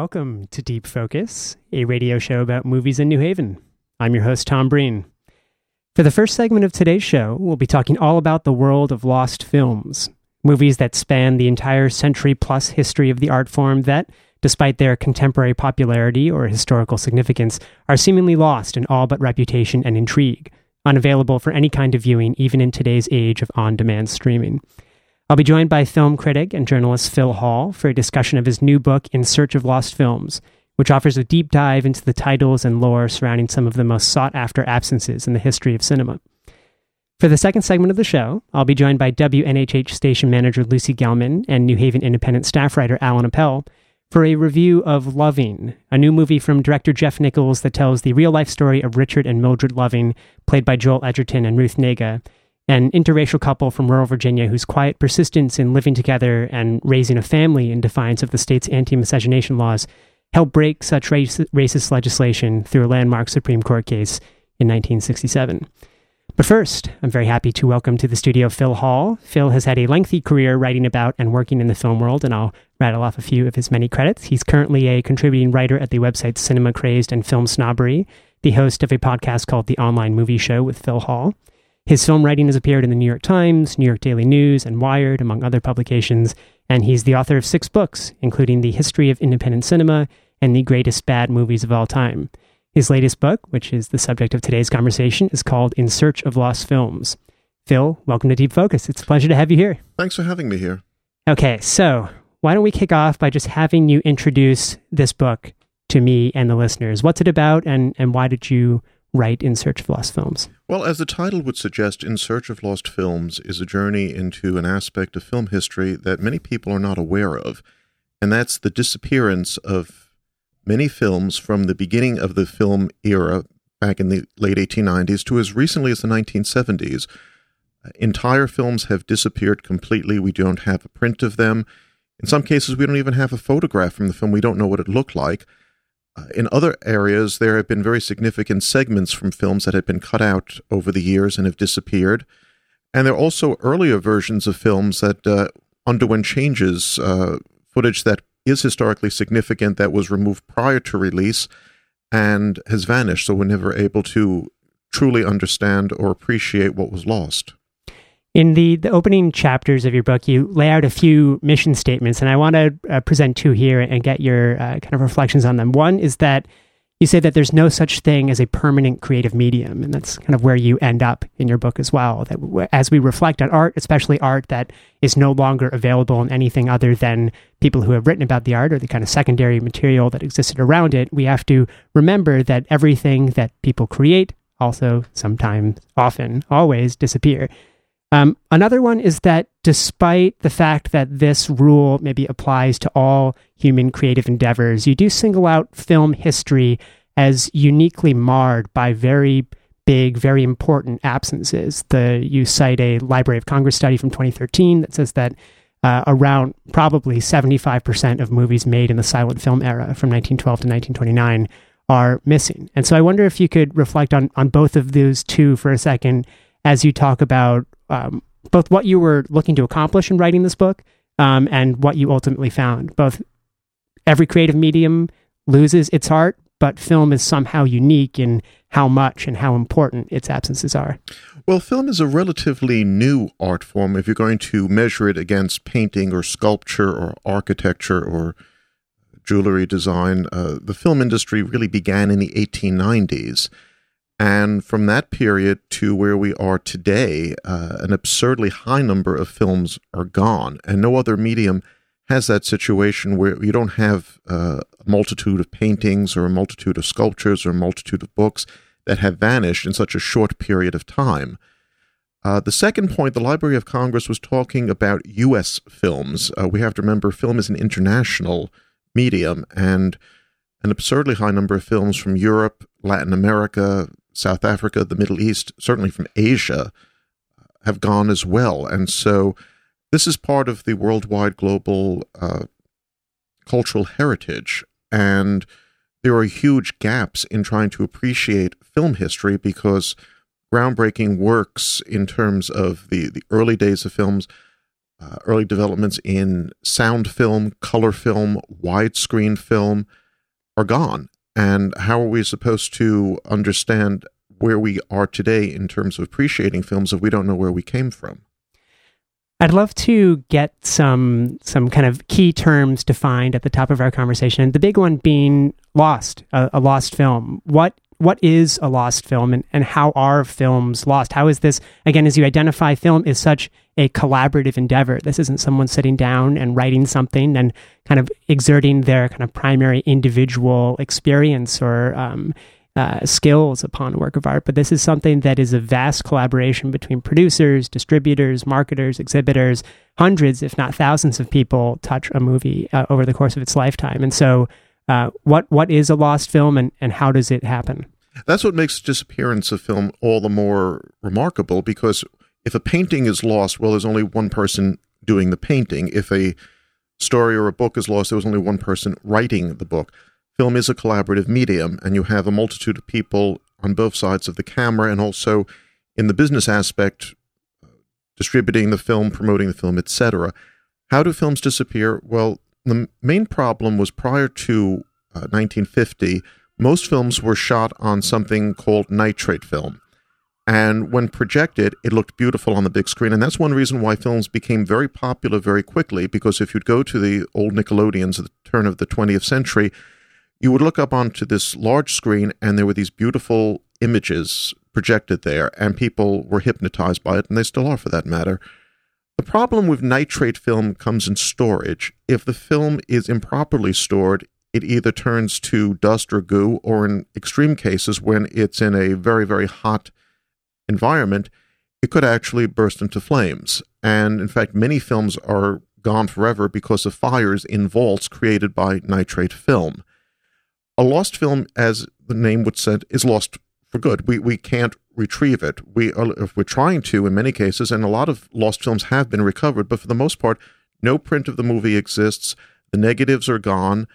Welcome to Deep Focus, a radio show about movies in New Haven. I'm your host, Tom Breen. For the first segment of today's show, we'll be talking all about the world of lost films, movies that span the entire century plus history of the art form that, despite their contemporary popularity or historical significance, are seemingly lost in all but reputation and intrigue, unavailable for any kind of viewing even in today's age of on demand streaming. I'll be joined by film critic and journalist Phil Hall for a discussion of his new book, In Search of Lost Films, which offers a deep dive into the titles and lore surrounding some of the most sought after absences in the history of cinema. For the second segment of the show, I'll be joined by WNHH station manager Lucy Gelman and New Haven Independent staff writer Allan Appel for a review of Loving, a new movie from director Jeff Nichols that tells the real life story of Richard and Mildred Loving, played by Joel Edgerton and Ruth Negga, an interracial couple from rural Virginia whose quiet persistence in living together and raising a family in defiance of the state's anti miscegenation laws helped break such race- racist legislation through a landmark Supreme Court case in 1967. But first, I'm very happy to welcome to the studio Phil Hall. Phil has had a lengthy career writing about and working in the film world, and I'll rattle off a few of his many credits. He's currently a contributing writer at the website Cinema Crazed and Film Snobbery, the host of a podcast called The Online Movie Show with Phil Hall. His film writing has appeared in the New York Times, New York Daily News, and Wired, among other publications, and he's the author of six books, including The History of Independent Cinema and The Greatest Bad Movies of All Time. His latest book, which is the subject of today's conversation, is called In Search of Lost Films. Phil, welcome to Deep Focus. It's a pleasure to have you here. Thanks for having me here. Okay, so why don't we kick off by just having you introduce this book to me and the listeners? What's it about, and, and why did you write In Search of Lost Films? Well, as the title would suggest, In Search of Lost Films is a journey into an aspect of film history that many people are not aware of, and that's the disappearance of many films from the beginning of the film era back in the late 1890s to as recently as the 1970s. Entire films have disappeared completely. We don't have a print of them. In some cases, we don't even have a photograph from the film. We don't know what it looked like. Uh, in other areas, there have been very significant segments from films that have been cut out over the years and have disappeared. And there are also earlier versions of films that uh, underwent changes, uh, footage that is historically significant that was removed prior to release and has vanished. So we're never able to truly understand or appreciate what was lost. In the, the opening chapters of your book, you lay out a few mission statements, and I want to uh, present two here and get your uh, kind of reflections on them. One is that you say that there's no such thing as a permanent creative medium, and that's kind of where you end up in your book as well. That as we reflect on art, especially art that is no longer available in anything other than people who have written about the art or the kind of secondary material that existed around it, we have to remember that everything that people create also sometimes, often, always disappear. Um, another one is that despite the fact that this rule maybe applies to all human creative endeavors, you do single out film history as uniquely marred by very big, very important absences. The you cite a Library of Congress study from 2013 that says that uh, around probably 75% of movies made in the silent film era from 1912 to 1929 are missing. And so I wonder if you could reflect on on both of those two for a second as you talk about um, both what you were looking to accomplish in writing this book um, and what you ultimately found. Both every creative medium loses its art, but film is somehow unique in how much and how important its absences are. Well, film is a relatively new art form if you're going to measure it against painting or sculpture or architecture or jewelry design. Uh, the film industry really began in the 1890s. And from that period to where we are today, uh, an absurdly high number of films are gone. And no other medium has that situation where you don't have uh, a multitude of paintings or a multitude of sculptures or a multitude of books that have vanished in such a short period of time. Uh, the second point, the Library of Congress was talking about U.S. films. Uh, we have to remember film is an international medium, and an absurdly high number of films from Europe, Latin America, South Africa, the Middle East, certainly from Asia, have gone as well. And so this is part of the worldwide global uh, cultural heritage. And there are huge gaps in trying to appreciate film history because groundbreaking works in terms of the, the early days of films uh, early developments in sound film, color film, widescreen film are gone. And how are we supposed to understand where we are today in terms of appreciating films if we don't know where we came from? I'd love to get some some kind of key terms defined at the top of our conversation. The big one being lost, a, a lost film. What what is a lost film and, and how are films lost? How is this, again, as you identify, film is such a collaborative endeavor. This isn't someone sitting down and writing something and kind of exerting their kind of primary individual experience or um, uh, skills upon a work of art, but this is something that is a vast collaboration between producers, distributors, marketers, exhibitors. Hundreds, if not thousands, of people touch a movie uh, over the course of its lifetime. And so, uh, what what is a lost film, and, and how does it happen? That's what makes the disappearance of film all the more remarkable because if a painting is lost, well, there's only one person doing the painting. If a story or a book is lost, there was only one person writing the book. Film is a collaborative medium, and you have a multitude of people on both sides of the camera and also in the business aspect, distributing the film, promoting the film, etc. How do films disappear? Well, the main problem was prior to uh, 1950 most films were shot on something called nitrate film. And when projected, it looked beautiful on the big screen. And that's one reason why films became very popular very quickly, because if you'd go to the old Nickelodeons at the turn of the 20th century, you would look up onto this large screen and there were these beautiful images projected there, and people were hypnotized by it, and they still are for that matter. The problem with nitrate film comes in storage. If the film is improperly stored, it either turns to dust or goo, or in extreme cases, when it's in a very, very hot environment, it could actually burst into flames. And in fact, many films are gone forever because of fires in vaults created by nitrate film. A lost film, as the name would say, is lost for good. We, we can't retrieve it. We are, if we're trying to in many cases, and a lot of lost films have been recovered, but for the most part, no print of the movie exists. The negatives are gone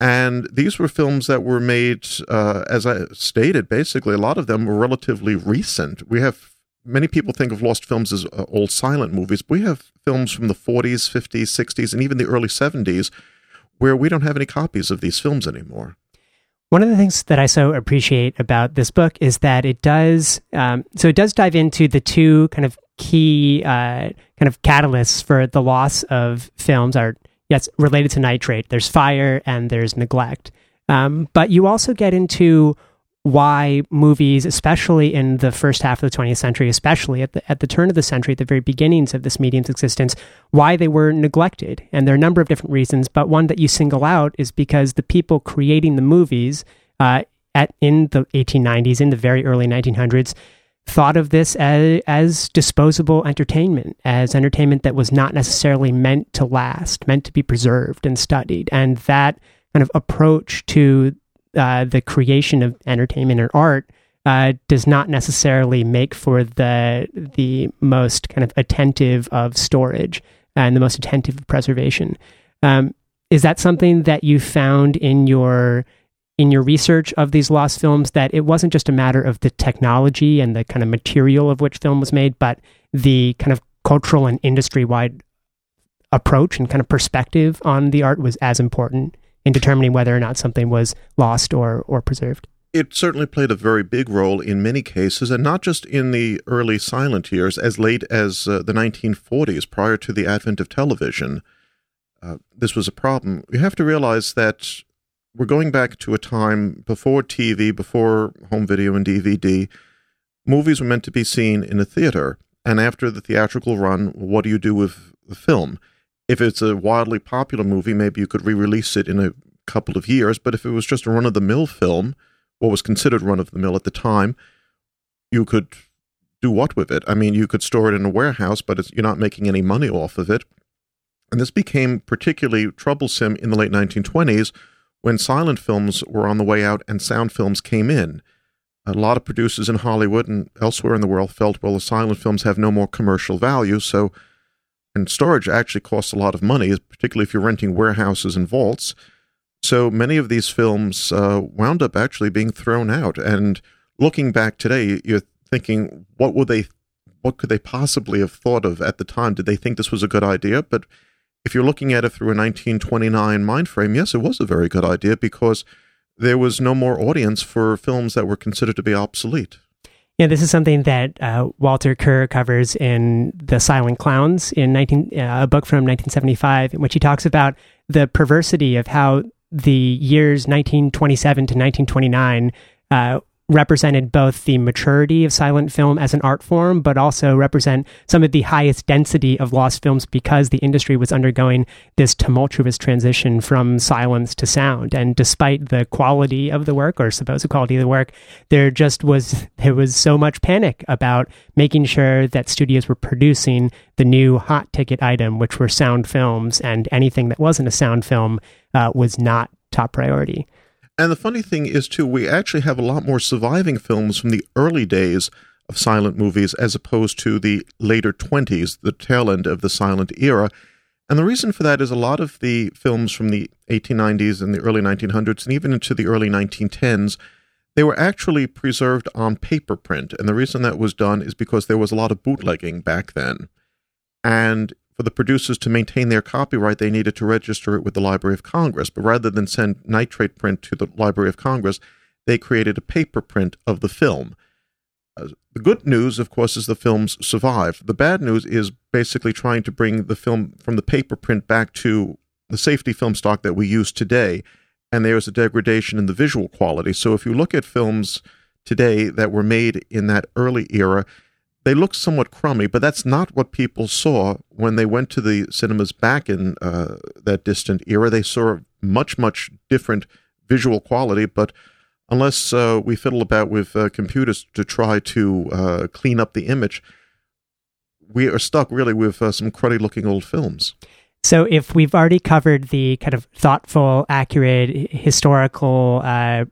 and these were films that were made, uh, as I stated, basically, a lot of them were relatively recent. We have many people think of lost films as uh, old silent movies, but we have films from the 40s, 50s, 60s, and even the early 70s where we don't have any copies of these films anymore. One of the things that I so appreciate about this book is that it does, um, so it does dive into the two kind of key uh, kind of catalysts for the loss of films, are yes, related to nitrate. There's fire and there's neglect. Um, but you also get into why movies, especially in the first half of the 20th century, especially at the at the turn of the century, at the very beginnings of this medium's existence, why they were neglected. And there are a number of different reasons, but one that you single out is because the people creating the movies uh, at in the 1890s, in the very early 1900s, thought of this as, as disposable entertainment, as entertainment that was not necessarily meant to last, meant to be preserved and studied. And that kind of approach to uh, the creation of entertainment and art uh, does not necessarily make for the the most kind of attentive of storage and the most attentive of preservation. Um, is that something that you found in your in your research of these lost films that it wasn't just a matter of the technology and the kind of material of which film was made, but the kind of cultural and industry wide approach and kind of perspective on the art was as important in determining whether or not something was lost or, or preserved. It certainly played a very big role in many cases, and not just in the early silent years, as late as uh, the 1940s, prior to the advent of television. Uh, this was a problem. You have to realize that we're going back to a time before TV, before home video and DVD. Movies were meant to be seen in a theater, and after the theatrical run, what do you do with the film? If it's a wildly popular movie, maybe you could re release it in a couple of years, but if it was just a run of the mill film, what was considered run of the mill at the time, you could do what with it? I mean, you could store it in a warehouse, but you're not making any money off of it. And this became particularly troublesome in the late 1920s when silent films were on the way out and sound films came in. A lot of producers in Hollywood and elsewhere in the world felt, well, the silent films have no more commercial value, so and storage actually costs a lot of money, particularly if you're renting warehouses and vaults. So many of these films uh, wound up actually being thrown out. And looking back today, you're thinking, what were they what could they possibly have thought of at the time? Did they think this was a good idea? But if you're looking at it through a 1929 mind frame, yes, it was a very good idea because there was no more audience for films that were considered to be obsolete. Yeah, this is something that uh, Walter Kerr covers in The Silent Clowns in 19, uh, a book from 1975, in which he talks about the perversity of how the years 1927 to 1929 uh, represented both the maturity of silent film as an art form, but also represent some of the highest density of lost films because the industry was undergoing this tumultuous transition from silence to sound. And despite the quality of the work or supposed quality of the work, there just was there was so much panic about making sure that studios were producing the new hot ticket item, which were sound films, and anything that wasn't a sound film uh, was not top priority. And the funny thing is, too, we actually have a lot more surviving films from the early days of silent movies as opposed to the later 20s, the tail end of the silent era. And the reason for that is a lot of the films from the 1890s and the early 1900s and even into the early 1910s, they were actually preserved on paper print. And the reason that was done is because there was a lot of bootlegging back then. And for the producers to maintain their copyright, they needed to register it with the Library of Congress. But rather than send nitrate print to the Library of Congress, they created a paper print of the film. Uh, the good news, of course, is the films survived. The bad news is basically trying to bring the film from the paper print back to the safety film stock that we use today. And there's a degradation in the visual quality. So if you look at films today that were made in that early era, they look somewhat crummy, but that's not what people saw when they went to the cinemas back in uh, that distant era. They saw much, much different visual quality, but unless uh, we fiddle about with uh, computers to try to uh, clean up the image, we are stuck really with uh, some cruddy looking old films. So, if we've already covered the kind of thoughtful, accurate, historical uh,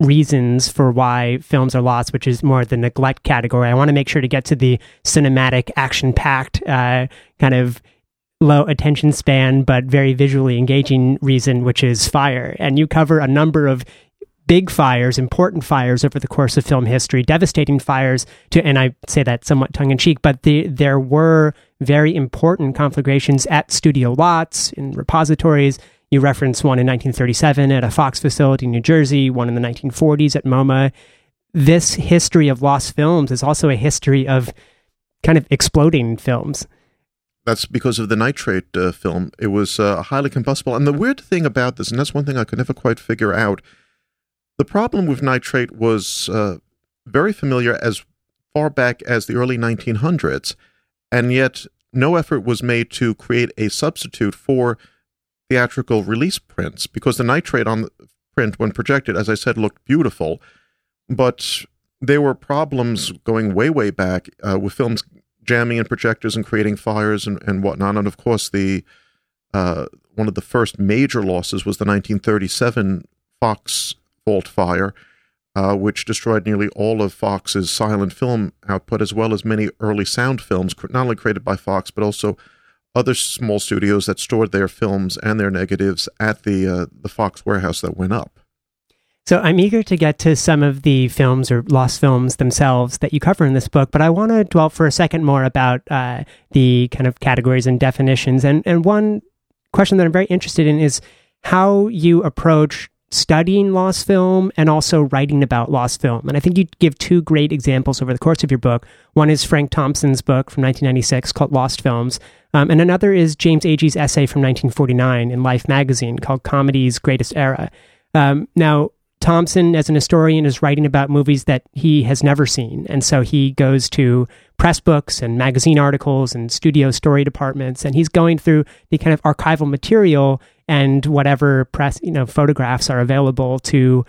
reasons for why films are lost, which is more the neglect category. I want to make sure to get to the cinematic, action packed, uh, kind of low attention span, but very visually engaging reason, which is fire. And you cover a number of big fires, important fires over the course of film history, devastating fires to, and I say that somewhat tongue in cheek, but the, there were very important conflagrations at studio lots, in repositories, you reference one in 1937 at a Fox facility in New Jersey, one in the 1940s at MoMA. This history of lost films is also a history of kind of exploding films. That's because of the nitrate uh, film. It was uh, highly combustible. And the weird thing about this, and that's one thing I could never quite figure out, the problem with nitrate was uh, very familiar as far back as the early 1900s, and yet no effort was made to create a substitute for theatrical release prints because the nitrate on the print, when projected, as I said, looked beautiful, but there were problems going way, way back uh, with films jamming in projectors and creating fires and, and whatnot. And of course, the uh, one of the first major losses was the 1937 Fox Vault Fire, uh, which destroyed nearly all of Fox's silent film output, as well as many early sound films, not only created by Fox, but also other small studios that stored their films and their negatives at the uh, the Fox warehouse that went up. So I'm eager to get to some of the films or lost films themselves that you cover in this book, but I want to dwell for a second more about uh, the kind of categories and definitions. And and one question that I'm very interested in is how you approach studying lost film and also writing about lost film. And I think you give two great examples over the course of your book. One is Frank Thompson's book from 1996 called Lost Films, um, and another is James Agee's essay from 1949 in Life magazine called Comedy's Greatest Era. Um, now, Thompson, as an historian, is writing about movies that he has never seen. And so he goes to press books and magazine articles and studio story departments, and he's going through the kind of archival material and whatever press, you know, photographs are available to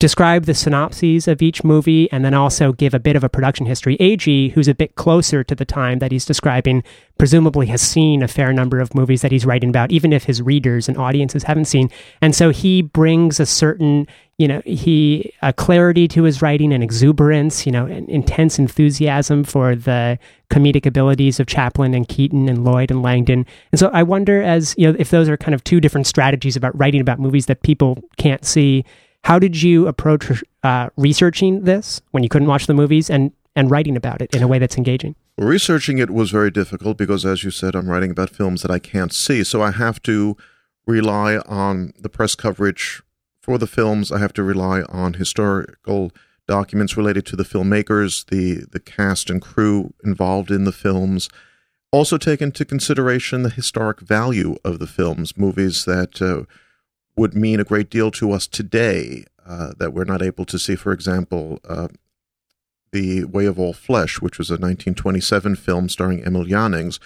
describe the synopses of each movie and then also give a bit of a production history. Agee, who's a bit closer to the time that he's describing, presumably has seen a fair number of movies that he's writing about, even if his readers and audiences haven't seen. And so he brings a certain, you know, he a clarity to his writing and exuberance, you know, an intense enthusiasm for the comedic abilities of Chaplin and Keaton and Lloyd and Langdon. And so I wonder as, you know, if those are kind of two different strategies about writing about movies that people can't see how did you approach uh, researching this when you couldn't watch the movies? And and writing about it in a way that's engaging? Researching it was very difficult because, as you said, I'm writing about films that I can't see. So I have to rely on the press coverage for the films. I have to rely on historical documents related to the filmmakers, the, the cast and crew involved in the films. Also, take into consideration the historic value of the films, movies that uh, would mean a great deal to us today uh, that we're not able to see. For example, uh, The Way of All Flesh, which was a 1927 film starring Emil Jannings.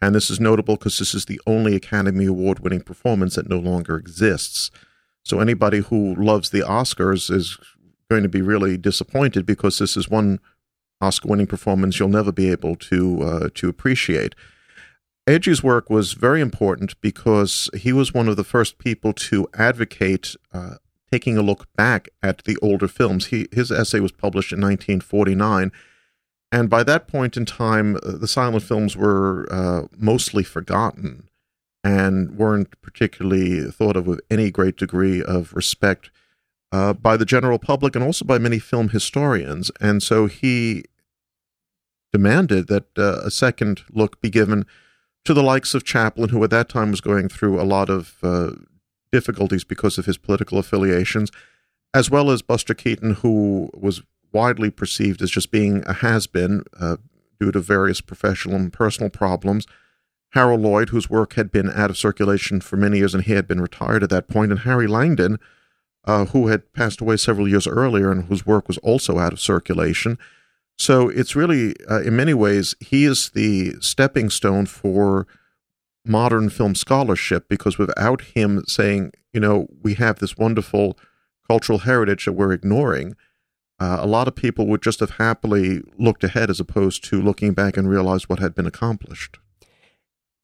And this is notable because this is the only Academy Award winning performance that no longer exists. So anybody who loves the Oscars is going to be really disappointed because this is one Oscar winning performance you'll never be able to uh, to appreciate. Agee's work was very important because he was one of the first people to advocate uh, taking a look back at the older films. He, his essay was published in 1949, and by that point in time, uh, the silent films were uh, mostly forgotten and weren't particularly thought of with any great degree of respect uh, by the general public and also by many film historians. And so he demanded that uh, a second look be given to the likes of Chaplin, who at that time was going through a lot of uh, difficulties because of his political affiliations, as well as Buster Keaton, who was widely perceived as just being a has been uh, due to various professional and personal problems. Harold Lloyd, whose work had been out of circulation for many years and he had been retired at that point, and Harry Langdon, uh, who had passed away several years earlier and whose work was also out of circulation. So it's really, uh, in many ways, he is the stepping stone for modern film scholarship because without him saying, you know, we have this wonderful cultural heritage that we're ignoring, uh, a lot of people would just have happily looked ahead as opposed to looking back and realize what had been accomplished.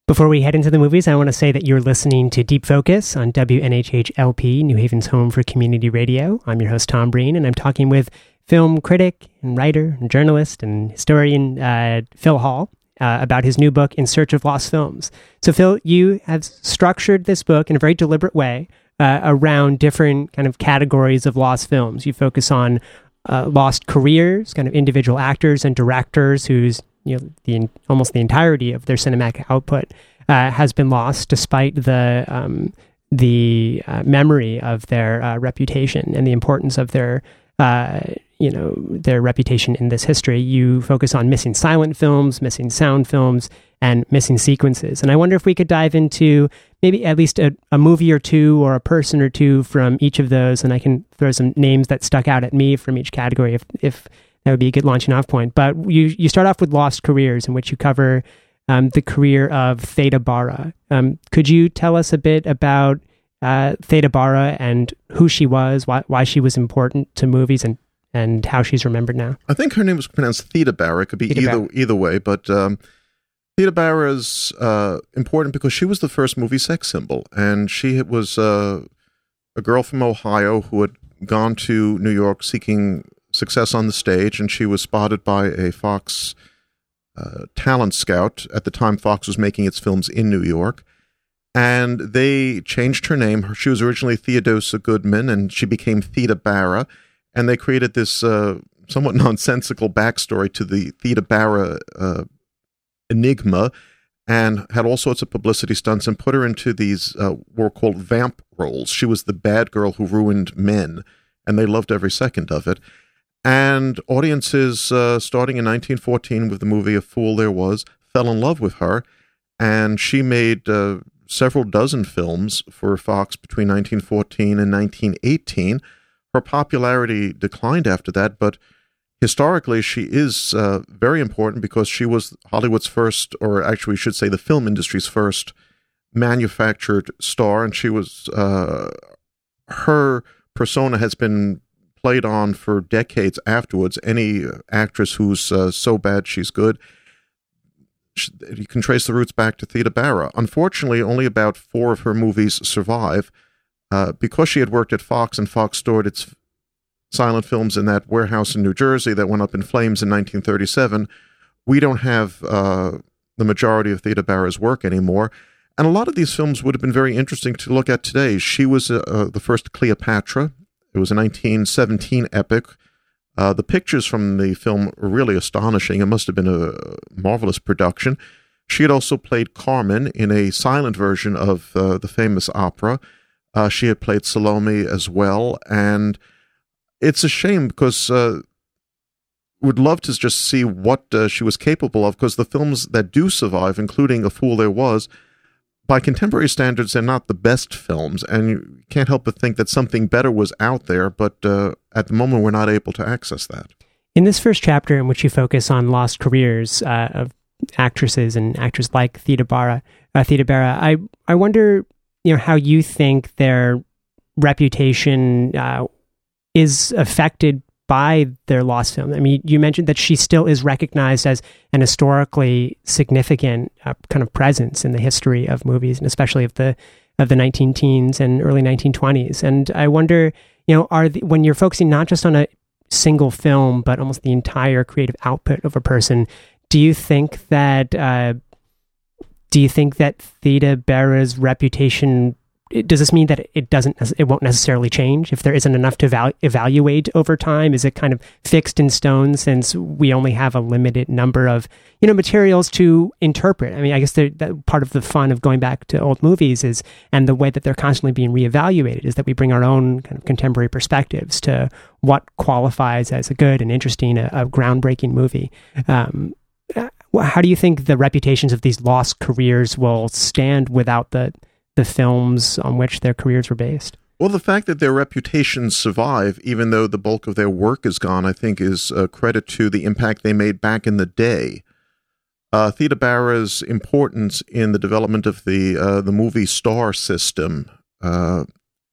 Before we head into the movies, I want to say that you're listening to Deep Focus on WNHHLP, New Haven's home for community radio. I'm your host, Tom Breen, and I'm talking with film critic and writer and journalist and historian uh, Phil Hall uh, about his new book, In Search of Lost Films. So, Phil, you have structured this book in a very deliberate way uh, around different kind of categories of lost films. You focus on uh, lost careers, kind of individual actors and directors whose you know the almost the entirety of their cinematic output uh, has been lost, despite the um, the uh, memory of their reputation and the importance of their uh, you know their reputation in this history. You focus on missing silent films, missing sound films, and missing sequences. And I wonder if we could dive into maybe at least a, a movie or two or a person or two from each of those, and I can throw some names that stuck out at me from each category if if that would be a good launching off point. But you you start off with Lost Careers, in which you cover um, the career of Theda Bara. Um, could you tell us a bit about uh, Theda Bara and who she was, why, why she was important to movies, and, and how she's remembered now. I think her name was pronounced Theda Bara. It could be Theda either Barra. either way, but um, Theda Bara is uh, important because she was the first movie sex symbol, and she was uh, a girl from Ohio who had gone to New York seeking success on the stage, and she was spotted by a Fox uh, talent scout. At the time, Fox was making its films in New York and they changed her name. She was originally Theodosia Goodman, and she became Theda Bara, and they created this uh, somewhat nonsensical backstory to the Theda Bara uh, enigma, and had all sorts of publicity stunts, and put her into these uh, were called vamp roles. She was the bad girl who ruined men, and they loved every second of it. And audiences, uh, starting in 1914 with the movie A Fool There Was, fell in love with her, and she made uh, several dozen films for Fox between 1914 and 1918. Her popularity declined after that, but historically, she is uh, very important because she was Hollywood's first, or actually, we should say the film industry's first manufactured star, and she was uh, her persona has been played on for decades afterwards. Any actress who's uh, so bad she's good you can trace the roots back to Theda Bara. Unfortunately, only about four of her movies survive. Uh, because she had worked at Fox and Fox stored its silent films in that warehouse in New Jersey that went up in flames in 1937, we don't have uh, the majority of Theda Barra's work anymore. And a lot of these films would have been very interesting to look at today. She was uh, uh the first Cleopatra. It was a 1917 epic Uh, the pictures from the film are really astonishing. It must have been a marvelous production. She had also played Carmen in a silent version of uh, the famous opera. Uh, she had played Salome as well, and it's a shame because uh, would love to just see what uh, she was capable of. Because the films that do survive, including A Fool There Was, by contemporary standards, they're not the best films, and you can't help but think that something better was out there. But uh, at the moment, we're not able to access that. In this first chapter, in which you focus on lost careers uh, of actresses and actors like Theda Bara, uh, Theda Bara, I I wonder, you know, how you think their reputation uh, is affected by their lost film. I mean, you mentioned that she still is recognized as an historically significant uh, kind of presence in the history of movies, and especially of the of the 19 teens and early 1920s. And I wonder, you know, are the, when you're focusing not just on a single film, but almost the entire creative output of a person, do you think that uh, do you think that Theda Bara's reputation does this mean that it doesn't it won't necessarily change if there isn't enough to evalu- evaluate over time? Is it kind of fixed in stone since we only have a limited number of you know materials to interpret? I mean i guess that part of the fun of going back to old movies is and the way that they're constantly being reevaluated is that we bring our own kind of contemporary perspectives to what qualifies as a good and interesting a, a groundbreaking movie. Um, how do you think the reputations of these lost careers will stand without the the films on which their careers were based. Well, the fact that their reputations survive, even though the bulk of their work is gone, I think is a credit to the impact they made back in the day. Uh, Theda Bara's importance in the development of the uh, the movie star system uh,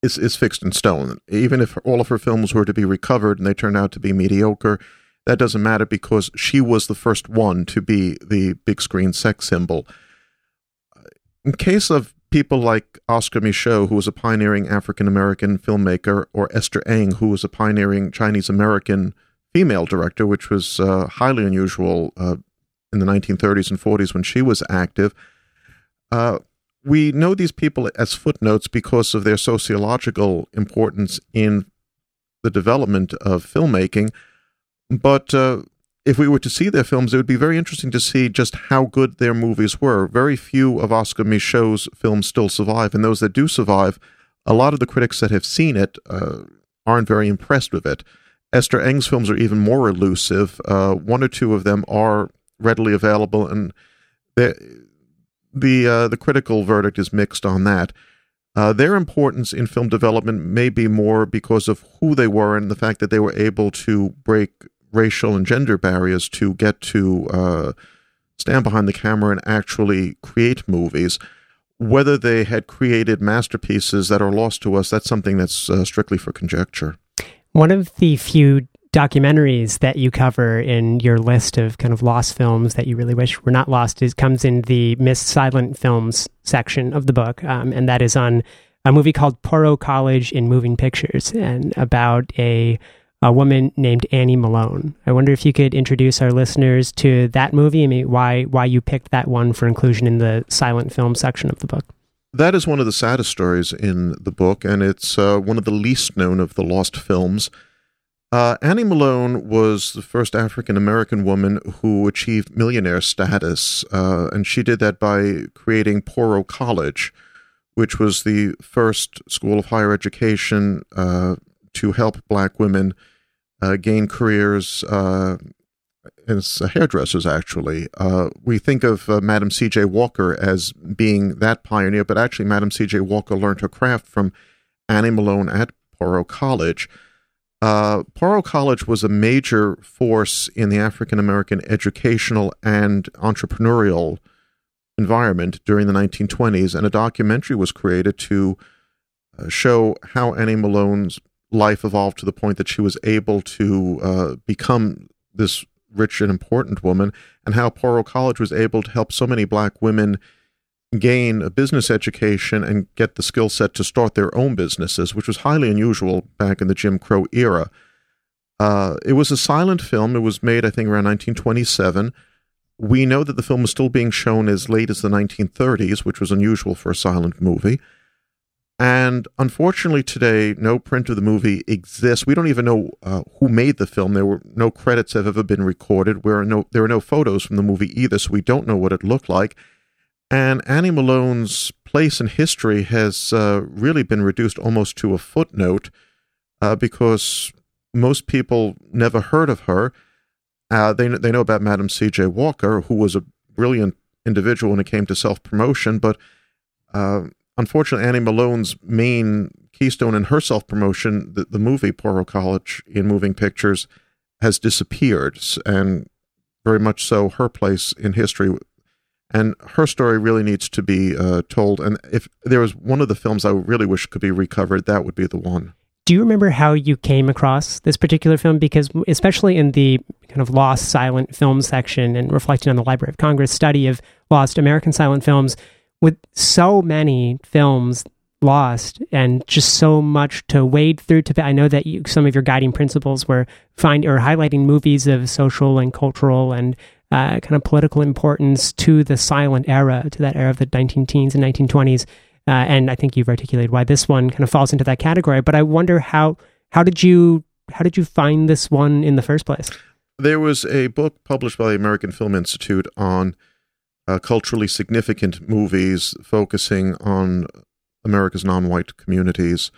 is is fixed in stone. Even if all of her films were to be recovered and they turned out to be mediocre, that doesn't matter because she was the first one to be the big screen sex symbol. In case of people like Oscar Micheaux, who was a pioneering African American filmmaker, or Esther Eng, who was a pioneering Chinese American female director, which was uh, highly unusual uh, in the 1930s and 40s when she was active. Uh, we know these people as footnotes because of their sociological importance in the development of filmmaking, but uh, if we were to see their films, it would be very interesting to see just how good their movies were. Very few of Oscar Micheaux's films still survive, and those that do survive, a lot of the critics that have seen it uh, aren't very impressed with it. Esther Eng's films are even more elusive. Uh, one or two of them are readily available, and the the uh, the critical verdict is mixed on that. Uh, their importance in film development may be more because of who they were and the fact that they were able to break racial and gender barriers to get to uh, stand behind the camera and actually create movies. Whether they had created masterpieces that are lost to us, that's something that's uh, strictly for conjecture. One of the few documentaries that you cover in your list of kind of lost films that you really wish were not lost is comes in the missed silent films section of the book, um, and that is on a movie called Poro College in Moving Pictures, and about a a woman named Annie Malone. I wonder if you could introduce our listeners to that movie and why why you picked that one for inclusion in the silent film section of the book. That is one of the saddest stories in the book, and it's uh, one of the least known of the lost films. Uh, Annie Malone was the first African American woman who achieved millionaire status, uh, and she did that by creating Poro College, which was the first school of higher education uh, to help black women uh, gain careers uh, as hairdressers, actually. Uh, we think of uh, Madam C.J. Walker as being that pioneer, but actually, Madam C.J. Walker learned her craft from Annie Malone at Poro College. Uh, Poro College was a major force in the African American educational and entrepreneurial environment during the 1920s, and a documentary was created to uh, show how Annie Malone's life evolved to the point that she was able to uh, become this rich and important woman, and how Poro College was able to help so many black women gain a business education and get the skill set to start their own businesses, which was highly unusual back in the Jim Crow era. Uh, it was a silent film. It was made, I think, around 1927. We know that the film was still being shown as late as the 1930s, which was unusual for a silent movie. And unfortunately, today, no print of the movie exists. We don't even know uh, who made the film. There were no credits have ever been recorded. No, there are no photos from the movie either, so we don't know what it looked like. And Annie Malone's place in history has uh, really been reduced almost to a footnote uh, because most people never heard of her. Uh, they they know about Madam C.J. Walker, who was a brilliant individual when it came to self promotion, but uh, unfortunately, Annie Malone's main keystone in her self promotion, the, the movie Poro College in moving pictures, has disappeared, and very much so her place in history. And her story really needs to be uh, told. And if there was one of the films I really wish could be recovered, that would be the one. Do you remember how you came across this particular film? Because, especially in the kind of lost silent film section and reflecting on the Library of Congress study of lost American silent films, with so many films lost and just so much to wade through to i know that you, some of your guiding principles were find or highlighting movies of social and cultural and uh, kind of political importance to the silent era to that era of the 19 teens and 1920s uh, and i think you've articulated why this one kind of falls into that category but i wonder how how did you how did you find this one in the first place? There was a book published by the american film institute on uh, culturally significant movies focusing on America's non-white communities,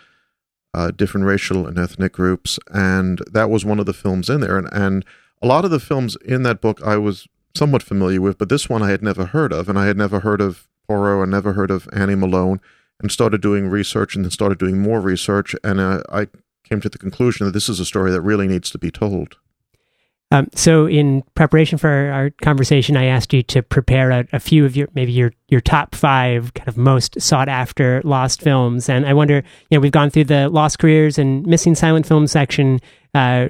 uh, different racial and ethnic groups, and that was one of the films in there. And, and a lot of the films in that book I was somewhat familiar with, but this one I had never heard of, and I had never heard of Poro, and never heard of Annie Malone, and started doing research, and then started doing more research, and uh, I came to the conclusion that this is a story that really needs to be told. Um, so, in preparation for our, conversation, I asked you to prepare a, a, few of your maybe your your top five kind of most sought after lost films, and I wonder, you know, we've gone through the lost careers and missing silent film section. Uh,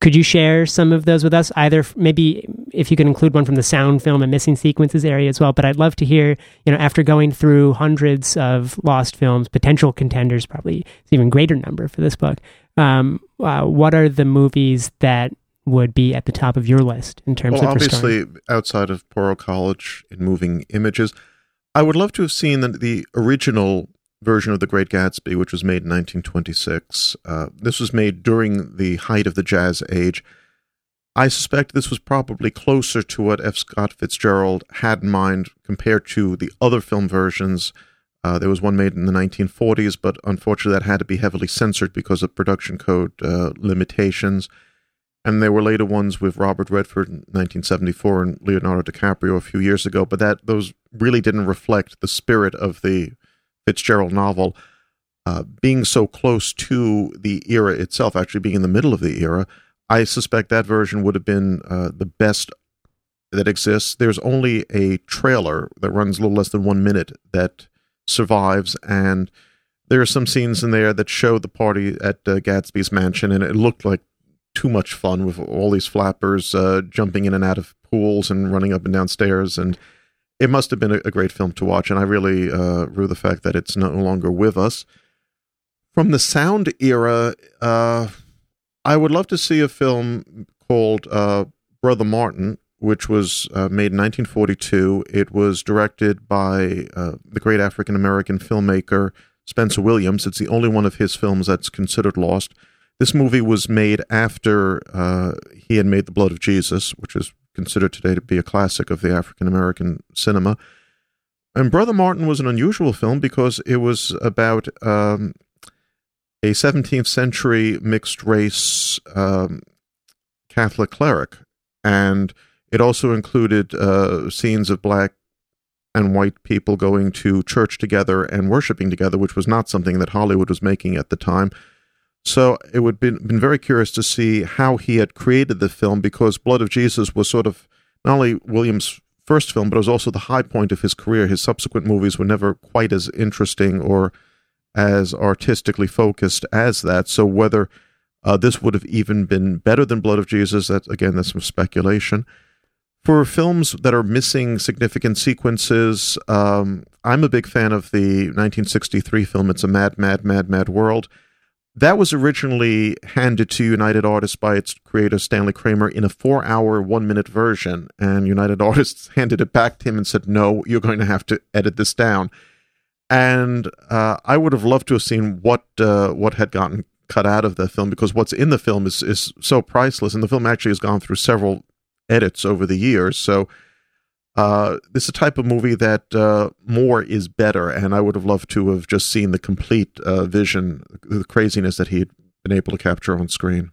could you share some of those with us? Either maybe if you could include one from the sound film and missing sequences area as well. But I'd love to hear, you know, after going through hundreds of lost films, potential contenders, probably even greater number for this book. Um, uh, what are the movies that would be at the top of your list in terms of. well, of obviously outside of Poro College in moving images. I would love to have seen the, the original version of The Great Gatsby, which was made in 1926. Uh, this was made during the height of the jazz age. I suspect this was probably closer to what F. Scott Fitzgerald had in mind compared to the other film versions. Uh, there was one made in the 1940s, but unfortunately that had to be heavily censored because of production code uh, limitations and there were later ones with Robert Redford in 1974 and Leonardo DiCaprio a few years ago, but that those really didn't reflect the spirit of the Fitzgerald novel. Uh, being so close to the era itself, actually being in the middle of the era, I suspect that version would have been uh, the best that exists. There's only a trailer that runs a little less than one minute that survives, and there are some scenes in there that show the party at uh, Gatsby's mansion, and it looked like too much fun with all these flappers uh, jumping in and out of pools and running up and down stairs. And it must have been a, a great film to watch. And I really uh, rue the fact that it's no longer with us. From the sound era, uh, I would love to see a film called uh, Brother Martin, which was uh, made in 1942. It was directed by uh, the great African American filmmaker Spencer Williams. It's the only one of his films that's considered lost. This movie was made after uh, he had made The Blood of Jesus, which is considered today to be a classic of the African American cinema. And Brother Martin was an unusual film because it was about um, a 17th century mixed race um, Catholic cleric. And it also included uh, scenes of black and white people going to church together and worshiping together, which was not something that Hollywood was making at the time. So it would been been very curious to see how he had created the film because Blood of Jesus was sort of not only Williams' first film, but it was also the high point of his career. His subsequent movies were never quite as interesting or as artistically focused as that. So whether uh, this would have even been better than Blood of Jesus, that again, that's some speculation. For films that are missing significant sequences, um, I'm a big fan of the 1963 film. It's a mad, mad, mad, mad world that was originally handed to United Artists by its creator, Stanley Kramer, in a four hour, one minute version. And United Artists handed it back to him and said, No, you're going to have to edit this down. and uh, I would have loved to have seen what uh, what had gotten cut out of the film because what's in the film is is so priceless, and the film actually has gone through several edits over the years. So uh, this is a type of movie that uh, more is better, and I would have loved to have just seen the complete uh, vision, the craziness that he had been able to capture on screen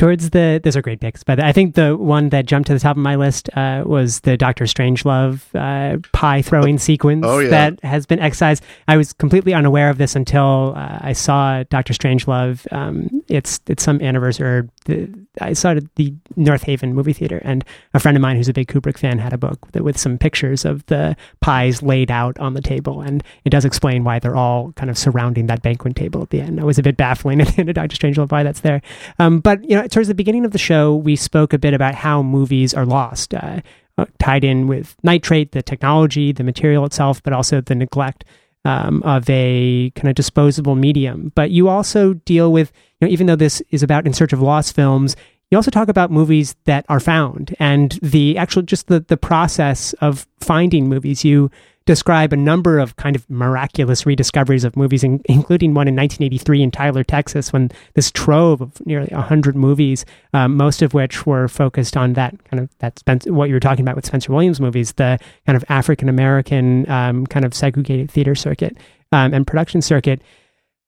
towards the those are great picks but i think the one that jumped to the top of my list uh, was the doctor strangelove uh, pie throwing sequence oh, yeah. that has been excised. I was completely unaware of this until uh, i saw dr strangelove um, it's it's some anniversary the, i saw it at the north haven movie theater and a friend of mine who's a big kubrick fan had a book with, with some pictures of the pies laid out on the table and it does explain why they're all kind of surrounding that banquet table at the end. It was a bit baffling in a dr strangelove why that's there. Um, but you know towards the beginning of the show, we spoke a bit about how movies are lost, uh, uh, tied in with nitrate, the technology, the material itself, but also the neglect um, of a kind of disposable medium. But you also deal with, you know, even though this is about In Search of Lost films, you also talk about movies that are found and the actual just the the process of finding movies. You describe a number of kind of miraculous rediscoveries of movies, in, including one in 1983 in Tyler, Texas, when this trove of nearly 100 movies, um, most of which were focused on that kind of that Spencer, what you were talking about with Spencer Williams movies, the kind of African American um, kind of segregated theater circuit um, and production circuit.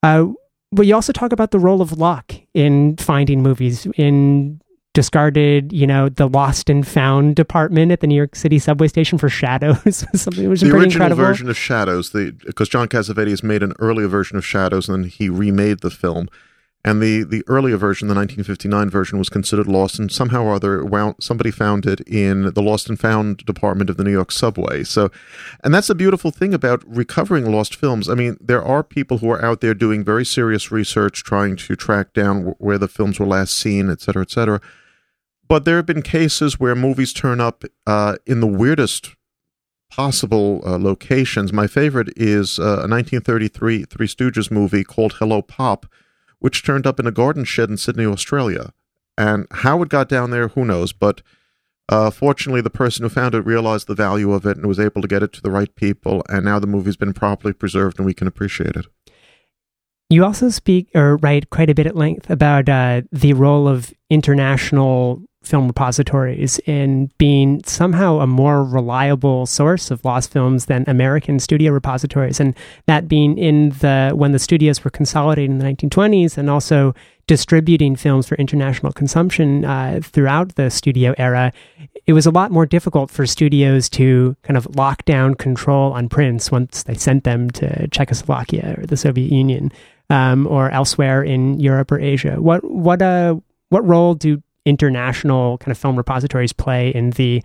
Uh, but you also talk about the role of luck in finding movies, in discarded, you know, the lost and found department at the New York City subway station for Shadows. Something was the pretty original incredible. version of Shadows, because John Cassavetes made an earlier version of Shadows and then he remade the film. And the, the earlier version, the 1959 version, was considered lost, and somehow or other, well, somebody found it in the lost and found department of the New York subway. So, and that's the beautiful thing about recovering lost films. I mean, there are people who are out there doing very serious research, trying to track down where the films were last seen, et cetera, et cetera but there have been cases where movies turn up uh, in the weirdest possible uh, locations. My favorite is uh, a 1933 Three Stooges movie called Hello Pop, which turned up in a garden shed in Sydney, Australia. And how it got down there, who knows? But uh, fortunately, the person who found it realized the value of it and was able to get it to the right people. And now the movie's been properly preserved and we can appreciate it. You also speak or write quite a bit at length about uh, the role of international film repositories in being somehow a more reliable source of lost films than American studio repositories, and that being in the when the studios were consolidating in the 1920s and also distributing films for international consumption uh, throughout the studio era, it was a lot more difficult for studios to kind of lock down control on prints once they sent them to Czechoslovakia or the Soviet Union um, or elsewhere in Europe or Asia. What what uh what role do international kind of film repositories play in the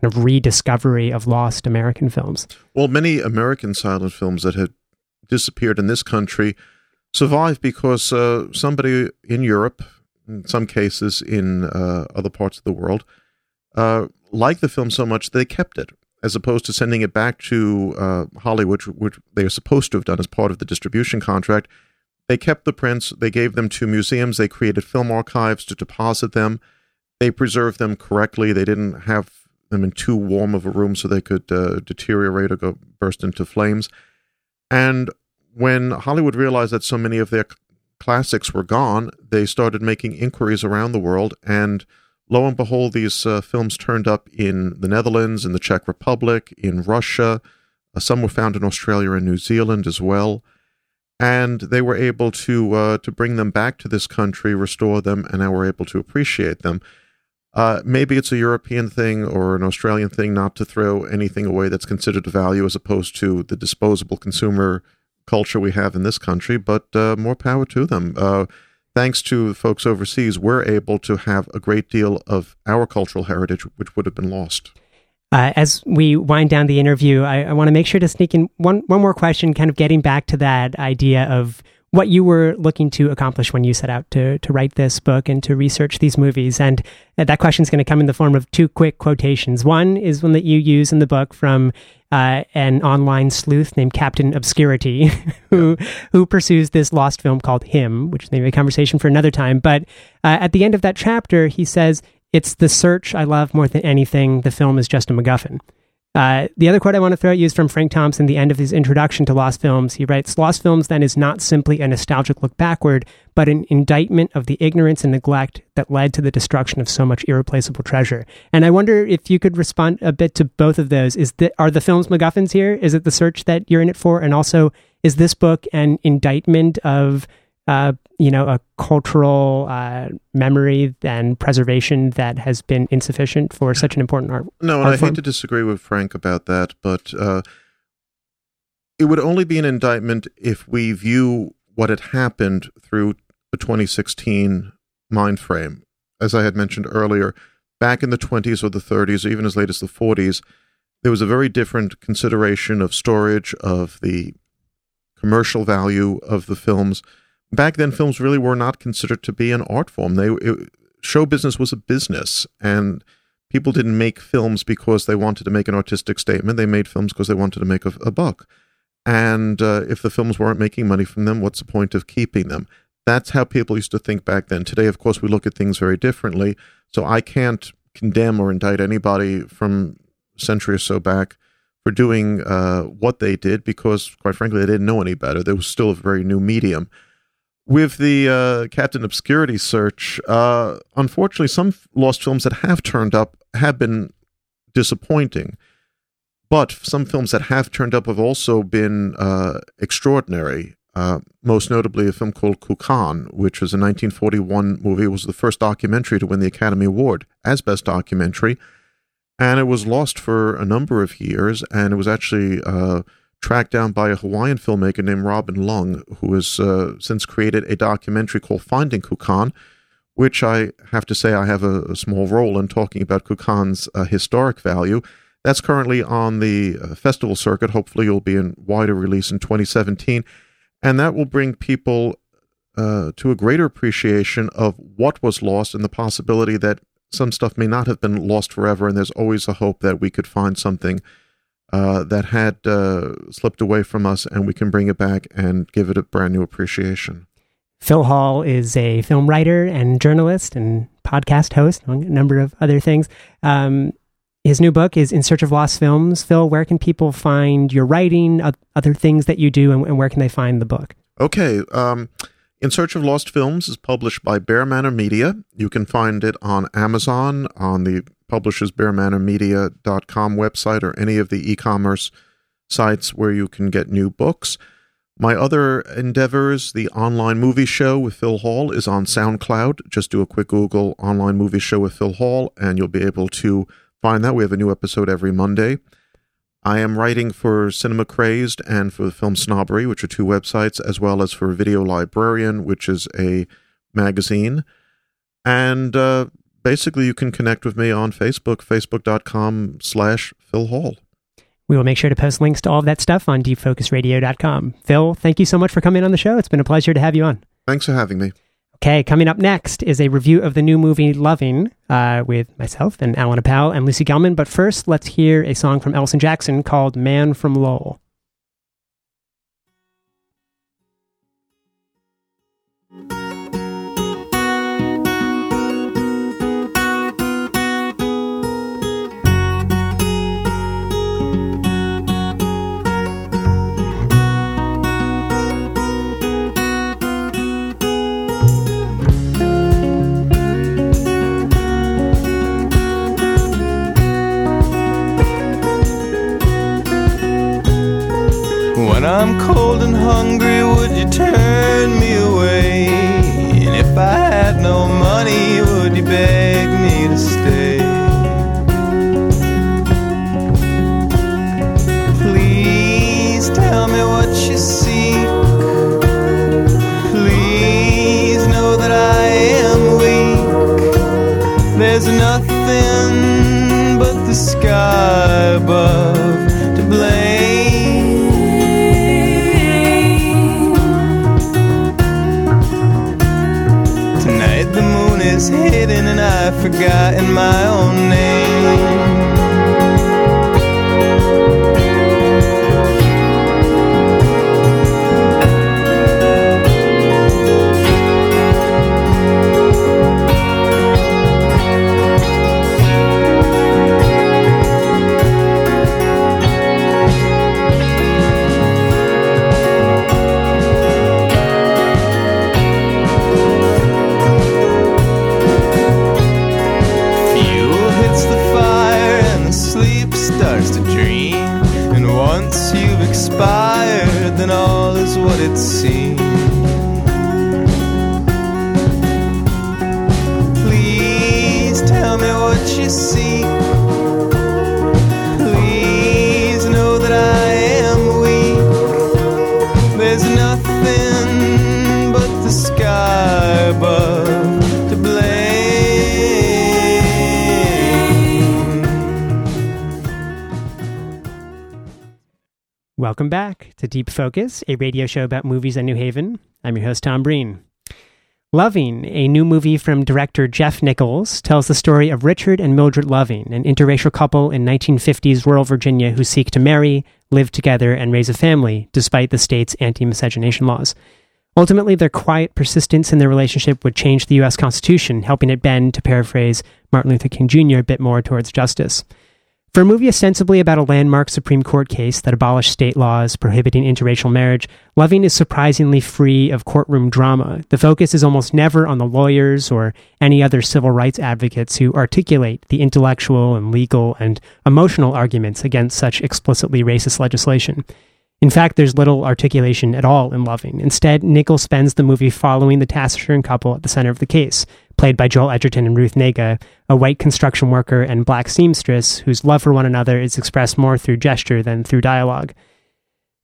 kind of rediscovery of lost American films? Well, many American silent films that had disappeared in this country survived because uh, somebody in Europe, in some cases in uh, other parts of the world, uh, liked the film so much they kept it, as opposed to sending it back to uh, Hollywood, which they are supposed to have done as part of the distribution contract they kept the prints, they gave them to museums, they created film archives to deposit them. They preserved them correctly. They didn't have them in too warm of a room so they could uh, deteriorate or go burst into flames. And when Hollywood realized that so many of their classics were gone, they started making inquiries around the world. And lo and behold, these uh, films turned up in the Netherlands, in the Czech Republic, in Russia. Uh, some were found in Australia and New Zealand as well and they were able to uh, to bring them back to this country, restore them, and now we're able to appreciate them. Uh, maybe it's a European thing or an Australian thing not to throw anything away that's considered a value, as opposed to the disposable consumer culture we have in this country. But uh, more power to them. Uh, thanks to folks overseas, we're able to have a great deal of our cultural heritage, which would have been lost. Uh, as we wind down the interview, I, I want to make sure to sneak in one one more question, kind of getting back to that idea of what you were looking to accomplish when you set out to to write this book and to research these movies. And that question is going to come in the form of two quick quotations. One is one that you use in the book from uh, an online sleuth named Captain Obscurity, who who pursues this lost film called Him, which may be a conversation for another time. But uh, at the end of that chapter, he says it's the search I love more than anything. The film is just a MacGuffin. Uh, the other quote I want to throw at you is from Frank Thompson, the end of his introduction to Lost Films. He writes Lost Films then is not simply a nostalgic look backward, but an indictment of the ignorance and neglect that led to the destruction of so much irreplaceable treasure. And I wonder if you could respond a bit to both of those. Is that are the films MacGuffins here? Is it the search that you're in it for? And also, is this book an indictment of uh, you know, a cultural uh, memory and preservation that has been insufficient for such an important art. No, and I hate to disagree with Frank about that, but uh, it would only be an indictment if we view what had happened through the 2016 mind frame. As I had mentioned earlier, back in the 20s or the 30s, or even as late as the 40s, there was a very different consideration of storage, of the commercial value of the films back then films really were not considered to be an art form. They it, show business was a business, and people didn't make films because they wanted to make an artistic statement. They made films because they wanted to make a, a buck. And uh, if the films weren't making money from them, what's the point of keeping them? That's how people used to think back then. Today, of course, we look at things very differently. So I can't condemn or indict anybody from a century or so back for doing uh, what they did because, quite frankly, they didn't know any better. There was still a very new medium with the uh, Captain Obscurity search, uh, unfortunately, some lost films that have turned up have been disappointing. But some films that have turned up have also been uh, extraordinary. Uh, most notably, a film called Kukan, which was a 1941 movie. It was the first documentary to win the Academy Award as Best Documentary. And it was lost for a number of years. And it was actually uh, tracked down by a Hawaiian filmmaker named Robin Lung, who has uh, since created a documentary called Finding Kukan, which I have to say I have a, a small role in talking about Kukan's uh, historic value. That's currently on the uh, festival circuit. Hopefully, it'll be in wider release in 2017. And that will bring people uh, to a greater appreciation of what was lost and the possibility that some stuff may not have been lost forever. And there's always a hope that we could find something uh, that had uh, slipped away from us, and we can bring it back and give it a brand new appreciation. Phil Hall is a film writer and journalist and podcast host, among a number of other things. Um, his new book is In Search of Lost Films. Phil, where can people find your writing, other things that you do, and, and where can they find the book? Okay. Um, in Search of Lost Films is published by Bear Manor Media. You can find it on Amazon, on the publishes bearmanormedia.com website or any of the e-commerce sites where you can get new books. My other endeavors, the online movie show with Phil Hall, is on SoundCloud. Just do a quick Google online movie show with Phil Hall, and you'll be able to find that. We have a new episode every Monday. I am writing for Cinema Crazed and for Film Snobbery, which are two websites, as well as for Video Librarian, which is a magazine. And uh, basically you can connect with me on Facebook, facebook.com slash Phil Hall. We will make sure to post links to all of that stuff on deepfocusradio.com. Phil, thank you so much for coming on the show. It's been a pleasure to have you on. Thanks for having me. Okay, coming up next is a review of the new movie Loving uh, with myself and Allan Appel and Lucy Gellman. But first, let's hear a song from Ellison Jackson called Man from Lowell. Hungry, would you turn Forgotten my own Welcome back to Deep Focus, a radio show about movies in New Haven. I'm your host, Tom Breen. Loving, a new movie from director Jeff Nichols, tells the story of Richard and Mildred Loving, an interracial couple in 1950s rural Virginia who seek to marry, live together, and raise a family, despite the state's anti miscegenation laws. Ultimately, their quiet persistence in their relationship would change the U.S. Constitution, helping it bend, to paraphrase Martin Luther King Jr., a bit more towards justice. For a movie ostensibly about a landmark Supreme Court case that abolished state laws prohibiting interracial marriage, Loving is surprisingly free of courtroom drama. The focus is almost never on the lawyers or any other civil rights advocates who articulate the intellectual and legal and emotional arguments against such explicitly racist legislation. In fact, there's little articulation at all in Loving. Instead, Nichol spends the movie following the taciturn couple at the center of the case, played by Joel Edgerton and Ruth Negga, a white construction worker and black seamstress whose love for one another is expressed more through gesture than through dialogue.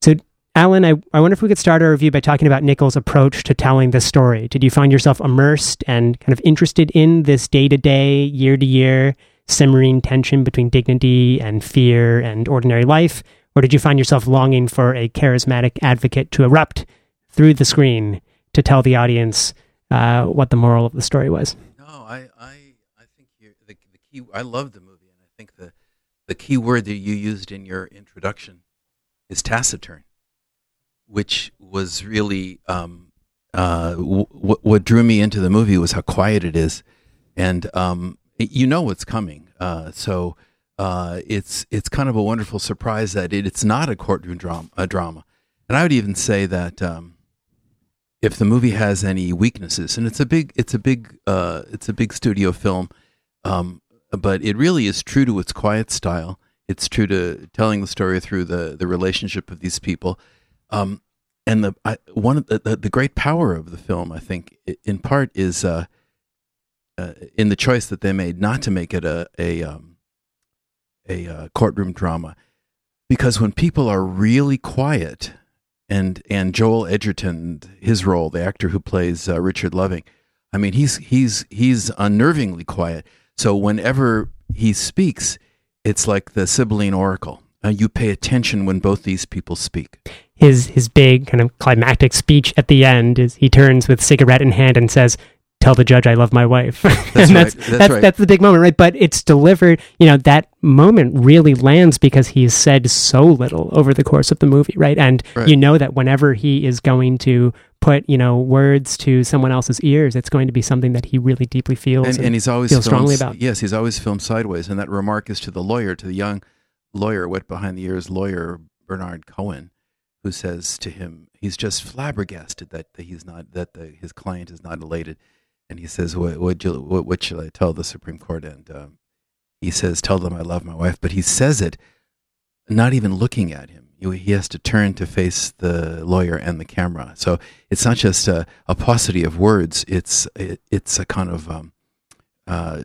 So, Allan, I, I wonder if we could start our review by talking about Nichols' approach to telling this story. Did you find yourself immersed and kind of interested in this day to day, year to year, simmering tension between dignity and fear and ordinary life? Or did you find yourself longing for a charismatic advocate to erupt through the screen to tell the audience uh, what the moral of the story was? No, I, I, I think the, the key. I love the movie, and I think the, the key word that you used in your introduction is taciturn, which was really um, uh, w- what drew me into the movie was how quiet it is, and um, you know what's coming. Uh, so uh, it's it's kind of a wonderful surprise that it, it's not a courtroom drama, a drama, and I would even say that. Um, if the movie has any weaknesses, and it's a big, it's a big, uh, it's a big studio film, um, but it really is true to its quiet style. It's true to telling the story through the the relationship of these people, um, and the I, one of the, the, the great power of the film, I think, in part is uh, uh, in the choice that they made not to make it a a um, a uh, courtroom drama, because when people are really quiet and and Joel Edgerton, his role, the actor who plays uh, Richard Loving, I mean, he's he's he's unnervingly quiet. So whenever he speaks, it's like the Sibylline Oracle. Uh, you pay attention when both these people speak. His his big kind of climactic speech at the end is he turns with cigarette in hand and says, tell the judge I love my wife. That's and that's, right. That's that's, right. that's the big moment, right? But it's delivered, you know, that moment really lands because he's said so little over the course of the movie, right? And Right. you know that whenever he is going to put, you know, words to someone else's ears, it's going to be something that he really deeply feels. and, and he's always feels filmed, strongly about. Yes, he's always filmed sideways, and that remark is to the lawyer, to the young lawyer, wet behind the ears lawyer Bernard Cohen, who says to him, he's just flabbergasted that, that he's not that the, his client is not elated, and he says, "What what, you, what, what shall I tell the Supreme Court?" And um, he says, "Tell them I love my wife," but he says it not even looking at him. He has to turn to face the lawyer and the camera. So it's not just a, a paucity of words; it's it, it's a kind of um, uh,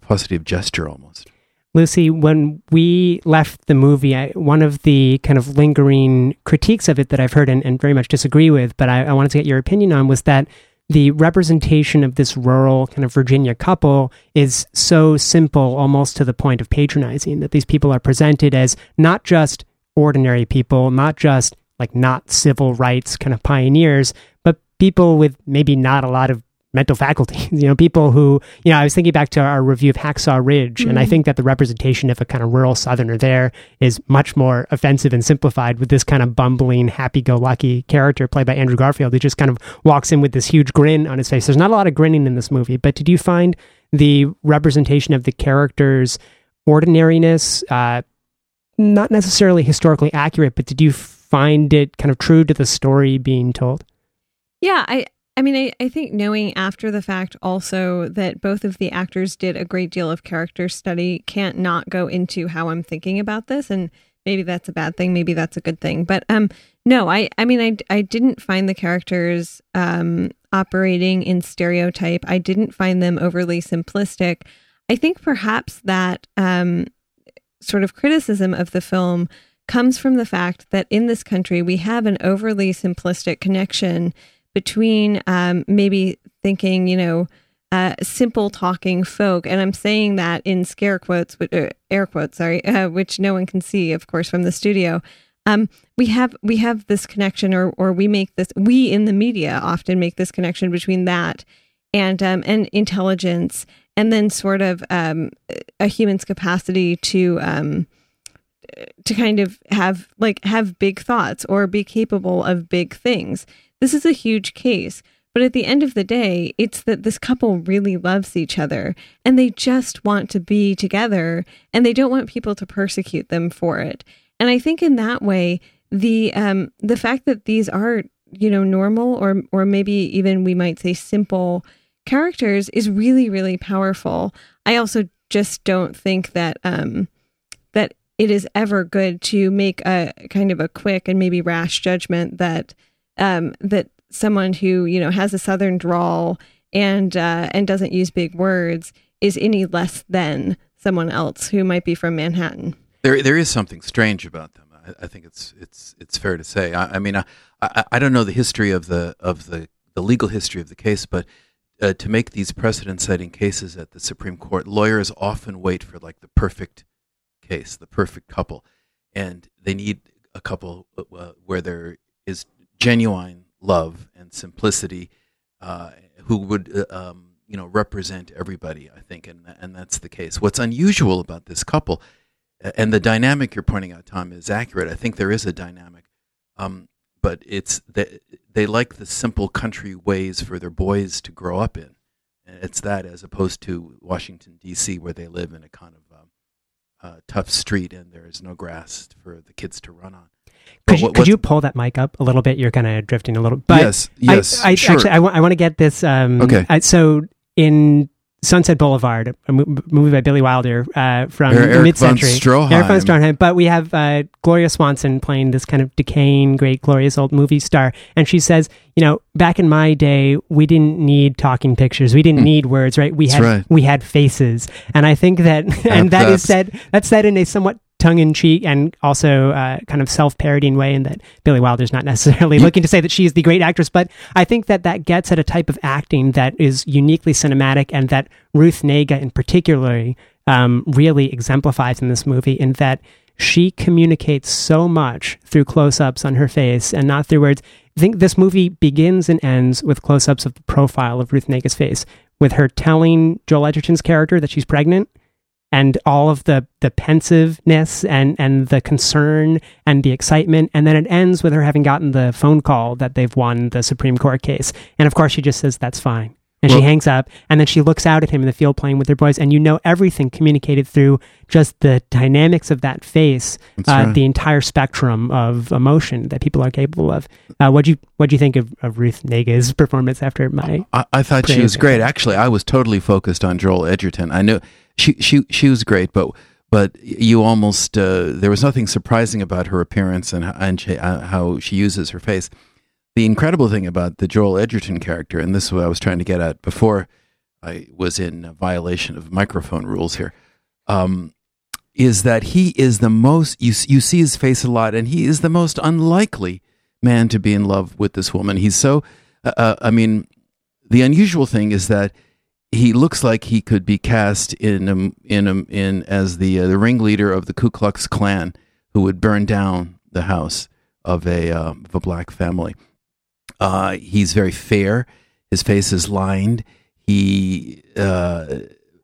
paucity of gesture almost. Lucy, when we left the movie, I, one of the kind of lingering critiques of it that I've heard and, and very much disagree with, but I, I wanted to get your opinion on, was that the representation of this rural kind of Virginia couple is so simple, almost to the point of patronizing, that these people are presented as not just ordinary people, not just like not civil rights kind of pioneers, but people with maybe not a lot of mental faculties. You know, people who, you know, I was thinking back to our review of Hacksaw Ridge, and I think that the representation of a kind of rural southerner there is much more offensive and simplified with this kind of bumbling, happy go lucky character played by Andrew Garfield who just kind of walks in with this huge grin on his face. There's not a lot of grinning in this movie, but did you find the representation of the characters' ordinariness, uh, not necessarily historically accurate, but did you find it kind of true to the story being told? Yeah, I I mean I, I think knowing after the fact also that both of the actors did a great deal of character study can't not go into how I'm thinking about this and maybe that's a bad thing, maybe that's a good thing. But um, no, I I mean I I didn't find the characters um operating in stereotype. I didn't find them overly simplistic. I think perhaps that um sort of criticism of the film comes from the fact that in this country we have an overly simplistic connection between um, maybe thinking, you know, uh, simple talking folk, and I'm saying that in scare quotes, uh, air quotes, sorry, uh, which no one can see, of course, from the studio. Um, we have we have this connection, or or we make this. We in the media often make this connection between that and um, and intelligence, and then sort of um, a human's capacity to um, to kind of have like have big thoughts or be capable of big things. This is a huge case. But at the end of the day, it's that this couple really loves each other and they just want to be together and they don't want people to persecute them for it. And I think in that way, the um, the fact that these are you know normal or or maybe even we might say simple characters is really really powerful. I also just don't think that um, that it is ever good to make a kind of a quick and maybe rash judgment that um, that someone who you know has a southern drawl and uh, and doesn't use big words is any less than someone else who might be from Manhattan. There, there is something strange about them. I, I think it's it's it's fair to say. I, I mean, I, I, I don't know the history of the of the the legal history of the case, but uh, to make these precedent-setting cases at the Supreme Court, lawyers often wait for like the perfect case, the perfect couple, and they need a couple uh, where there is genuine love and simplicity, uh, who would uh, um, you know represent everybody. I think, and and that's the case. What's unusual about this couple, and the dynamic you're pointing out, Tom, is accurate. I think there is a dynamic, um, but it's they, they like the simple country ways for their boys to grow up in. It's that as opposed to Washington D.C., where they live in a kind of um, uh, tough street and there is no grass for the kids to run on. Could, you, could you pull that mic up a little bit? You're kind of drifting a little. But yes, yes, I, I sure. Actually, I want, want to get this. Um, Okay. I- so in Sunset Boulevard, a movie by Billy Wilder uh, from Eric von mid-century. Stroheim. Eric von Stroheim. But we have uh, Gloria Swanson playing this kind of decaying, great, glorious old movie star, and she says, you know, back in my day, we didn't need talking pictures, we didn't need words, right? We. That's had right. we had faces, and I think that, and that is said that's said in a somewhat tongue-in-cheek and also uh, kind of self-parodying way in that billy wilder's not necessarily looking to say that she is the great actress but i think that that gets at a type of acting that is uniquely cinematic and that ruth negga in particular um, really exemplifies in this movie in that she communicates so much through close-ups on her face and not through words. I think this movie begins and ends with close-ups of the profile of ruth negga's face with her telling joel edgerton's character that she's pregnant and all of the the pensiveness and and the concern and the excitement and then it ends with her having gotten the phone call that they've won the Supreme Court case and of course she just says that's fine and she hangs up and then she looks out at him in the field playing with her boys and you know everything communicated through just the dynamics of that face uh, right. the entire spectrum of emotion that people are capable of uh, what do you what do you think of, of Ruth Negga's performance after my I, I thought she was great. Actually, I was totally focused on Joel Edgerton. I knew she she she was great, but but you almost uh, there was nothing surprising about her appearance and and she, uh, how she uses her face. The incredible thing about the Joel Edgerton character, and this is what I was trying to get at before I was in violation of microphone rules here, um, is that he is the most you you see his face a lot, and he is the most unlikely man to be in love with this woman. He's so, uh, uh, I mean, the unusual thing is that he looks like he could be cast in um, in um, in as the uh, the ringleader of the Ku Klux Klan who would burn down the house of a uh, of a black family. Uh, he's very fair. His face is lined. He, uh,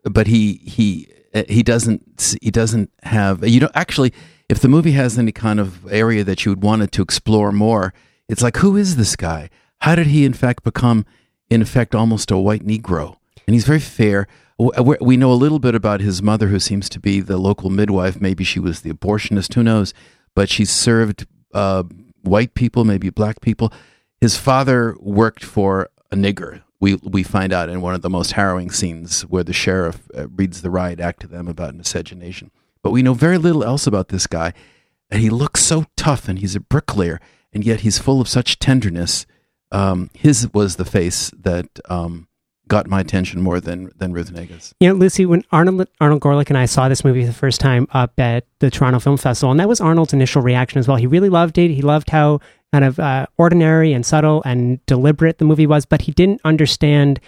but he he he doesn't he doesn't have you know actually if the movie has any kind of area that you would want it to explore more, it's like who is this guy? How did he in fact become in effect almost a white Negro? And he's very fair. We- We know a little bit about his mother, who seems to be the local midwife. Maybe she was the abortionist. Who knows? But she served uh, white people, maybe black people. His father worked for a nigger. We we find out in one of the most harrowing scenes where the sheriff uh, reads the riot act to them about miscegenation. But we know very little else about this guy. and he looks so tough, and he's a bricklayer, and yet he's full of such tenderness. Um, his was the face that um, got my attention more than than Ruth Negga's. You know, Lucy, when Arnold Arnold Gorlick and I saw this movie the first time up at the Toronto Film Festival, and that was Arnold's initial reaction as well. He really loved it. He loved how kind of uh, ordinary and subtle and deliberate the movie was, but he didn't understand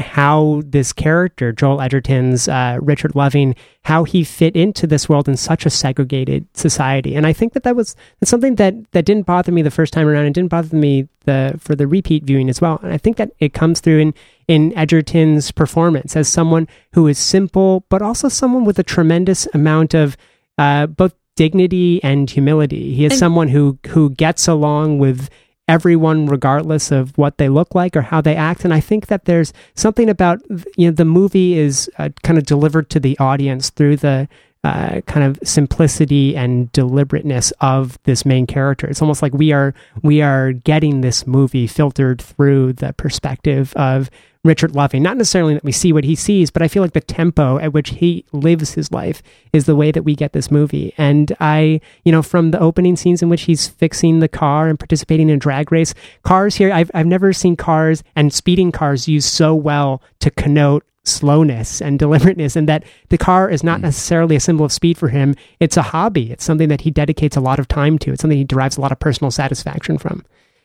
how this character, Joel Edgerton's uh, Richard Loving, how he fit into this world in such a segregated society. And I think that that was something that that didn't bother me the first time around, and didn't bother me the for the repeat viewing as well. And I think that it comes through in in Edgerton's performance as someone who is simple, but also someone with a tremendous amount of uh, both dignity and humility. He is And- someone who who gets along with everyone regardless of what they look like or how they act and i think that there's something about you know the movie is uh, kind of delivered to the audience through the uh, kind of simplicity and deliberateness of this main character it's almost like we are we are getting this movie filtered through the perspective of Richard Loving. Not necessarily that we see what he sees, but I feel like the tempo at which he lives his life is the way that we get this movie. And I, you know, from the opening scenes in which he's fixing the car and participating in a drag race, cars here, I've, I've never seen cars and speeding cars used so well to connote slowness and deliberateness and that the car is not mm. necessarily a symbol of speed for him. It's a hobby. It's something that he dedicates a lot of time to. It's something he derives a lot of personal satisfaction from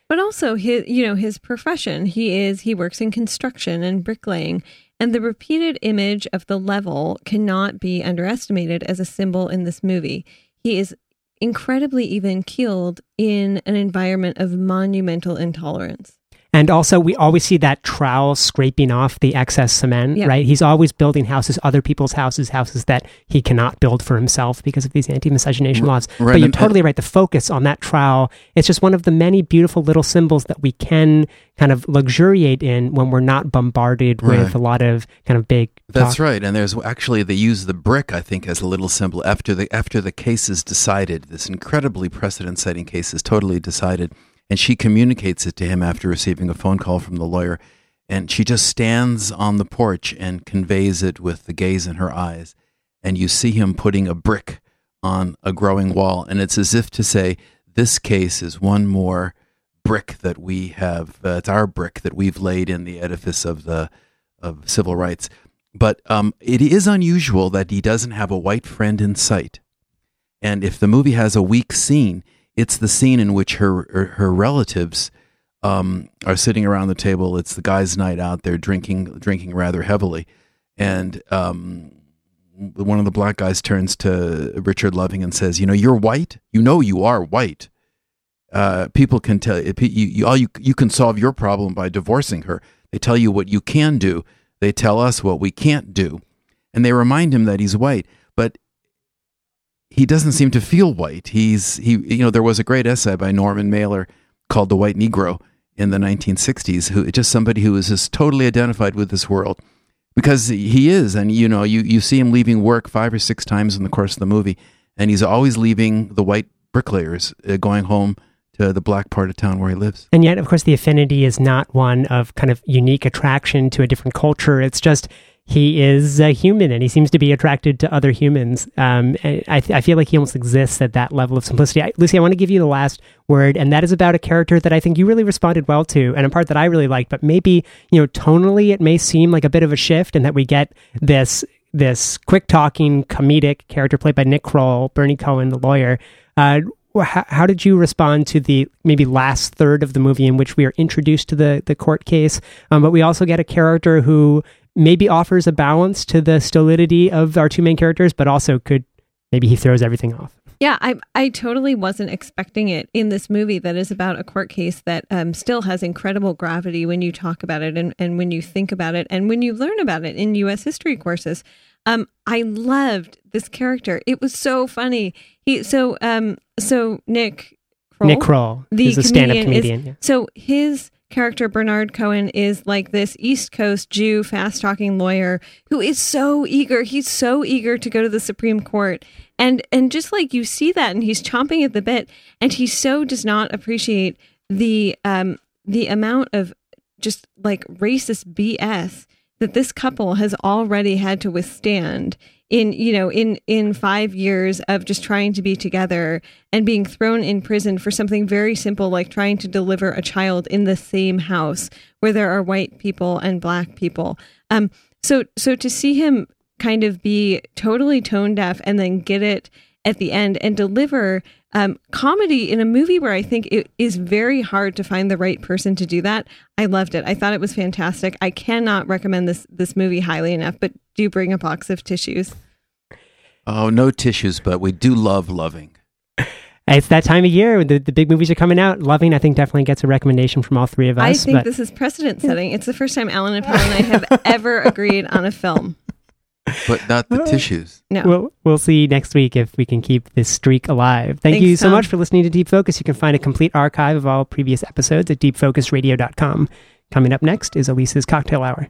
But also his, you know, his profession. He is he works in construction and bricklaying, and the repeated image of the level cannot be underestimated as a symbol in this movie. He is incredibly even keeled in an environment of monumental intolerance. And also, we always see that trowel scraping off the excess cement, Yeah. right? He's always building houses, other people's houses, houses that he cannot build for himself because of these anti miscegenation laws. right, But you're uh, totally right. The focus on that trowel, it's just one of the many beautiful little symbols that we can kind of luxuriate in when we're not bombarded with a lot of kind of big. That's talk. right, and there's actually they use the brick, I think, as a little symbol after the after the case is decided. This incredibly precedent-setting case is totally decided, and she communicates it to him after receiving a phone call from the lawyer, and she just stands on the porch and conveys it with the gaze in her eyes, and you see him putting a brick on a growing wall, and it's as if to say, "This case is one more." brick that we have uh, it's our brick that we've laid in the edifice of the of civil rights. But um, it is unusual that he doesn't have a white friend in sight. And if the movie has a weak scene it's the scene in which her her, her relatives um, are sitting around the table it's the guys night out they're drinking drinking rather heavily and um, one of the black guys turns to richard loving and says you know you're white you know you are white uh, people can tell you, you, all you, you can solve your problem by divorcing her. They tell you what you can do. They tell us what we can't do. And they remind him that he's white, but he doesn't seem to feel white. He's, he, you know, there was a great essay by Norman Mailer called The White Negro in the 1960s, who just somebody who is just totally identified with this world because he is. And, you know, you, you see him leaving work five or six times in the course of the movie, and he's always leaving the white bricklayers uh, going home to the black part of town where he lives. And yet, of course, the affinity is not one of kind of unique attraction to a different culture. It's just he is a human and he seems to be attracted to other humans. Um, I, I feel like he almost exists at that level of simplicity. I, Lucy, I want to give you the last word, and that is about a character that I think you really responded well to, and a part that I really liked. But maybe you know, tonally, it may seem like a bit of a shift, and that we get this this quick talking comedic character played by Nick Kroll, Bernie Cohen, the lawyer. Uh, how, how did you respond to the maybe last third of the movie in which we are introduced to the the court case, um, but we also get a character who maybe offers a balance to the stolidity of our two main characters, but also could maybe he throws everything off. Yeah, I I totally wasn't expecting it in this movie that is about a court case that um, still has incredible gravity when you talk about it and, and when you think about it and when you learn about it in U.S. history courses. Um, I loved this character. It was so funny. He so um so Nick Kroll, Nick Kroll, the stand-up comedian, is- yeah. So his character Bernard Cohen is like this East Coast Jew, fast-talking lawyer who is so eager. He's so eager to go to the Supreme Court, and and just like you see that, and he's chomping at the bit, and he so does not appreciate the um the amount of just like racist BS that this couple has already had to withstand in you know in in 5 years of just trying to be together and being thrown in prison for something very simple like trying to deliver a child in the same house where there are white people and black people. Um so so to see him kind of be totally tone deaf and then get it at the end and deliver um, comedy in a movie where I think it is very hard to find the right person to do that. I loved it. I thought it was fantastic. I cannot recommend this this movie highly enough. But do bring a box of tissues. Oh, no tissues, but we do love loving. It's that time of year. The, the big movies are coming out. Loving, I think, definitely gets a recommendation from all three of us. I think but- this is precedent setting. It's the first time Allan and Paul and I have ever agreed on a film. But not the tissues. No. We'll, we'll see next week if we can keep this streak alive. Thank Thanks, you so Tom. much for listening to Deep Focus. You can find a complete archive of all previous episodes at deepfocusradio.com. Coming up next is Elisa's Cocktail Hour.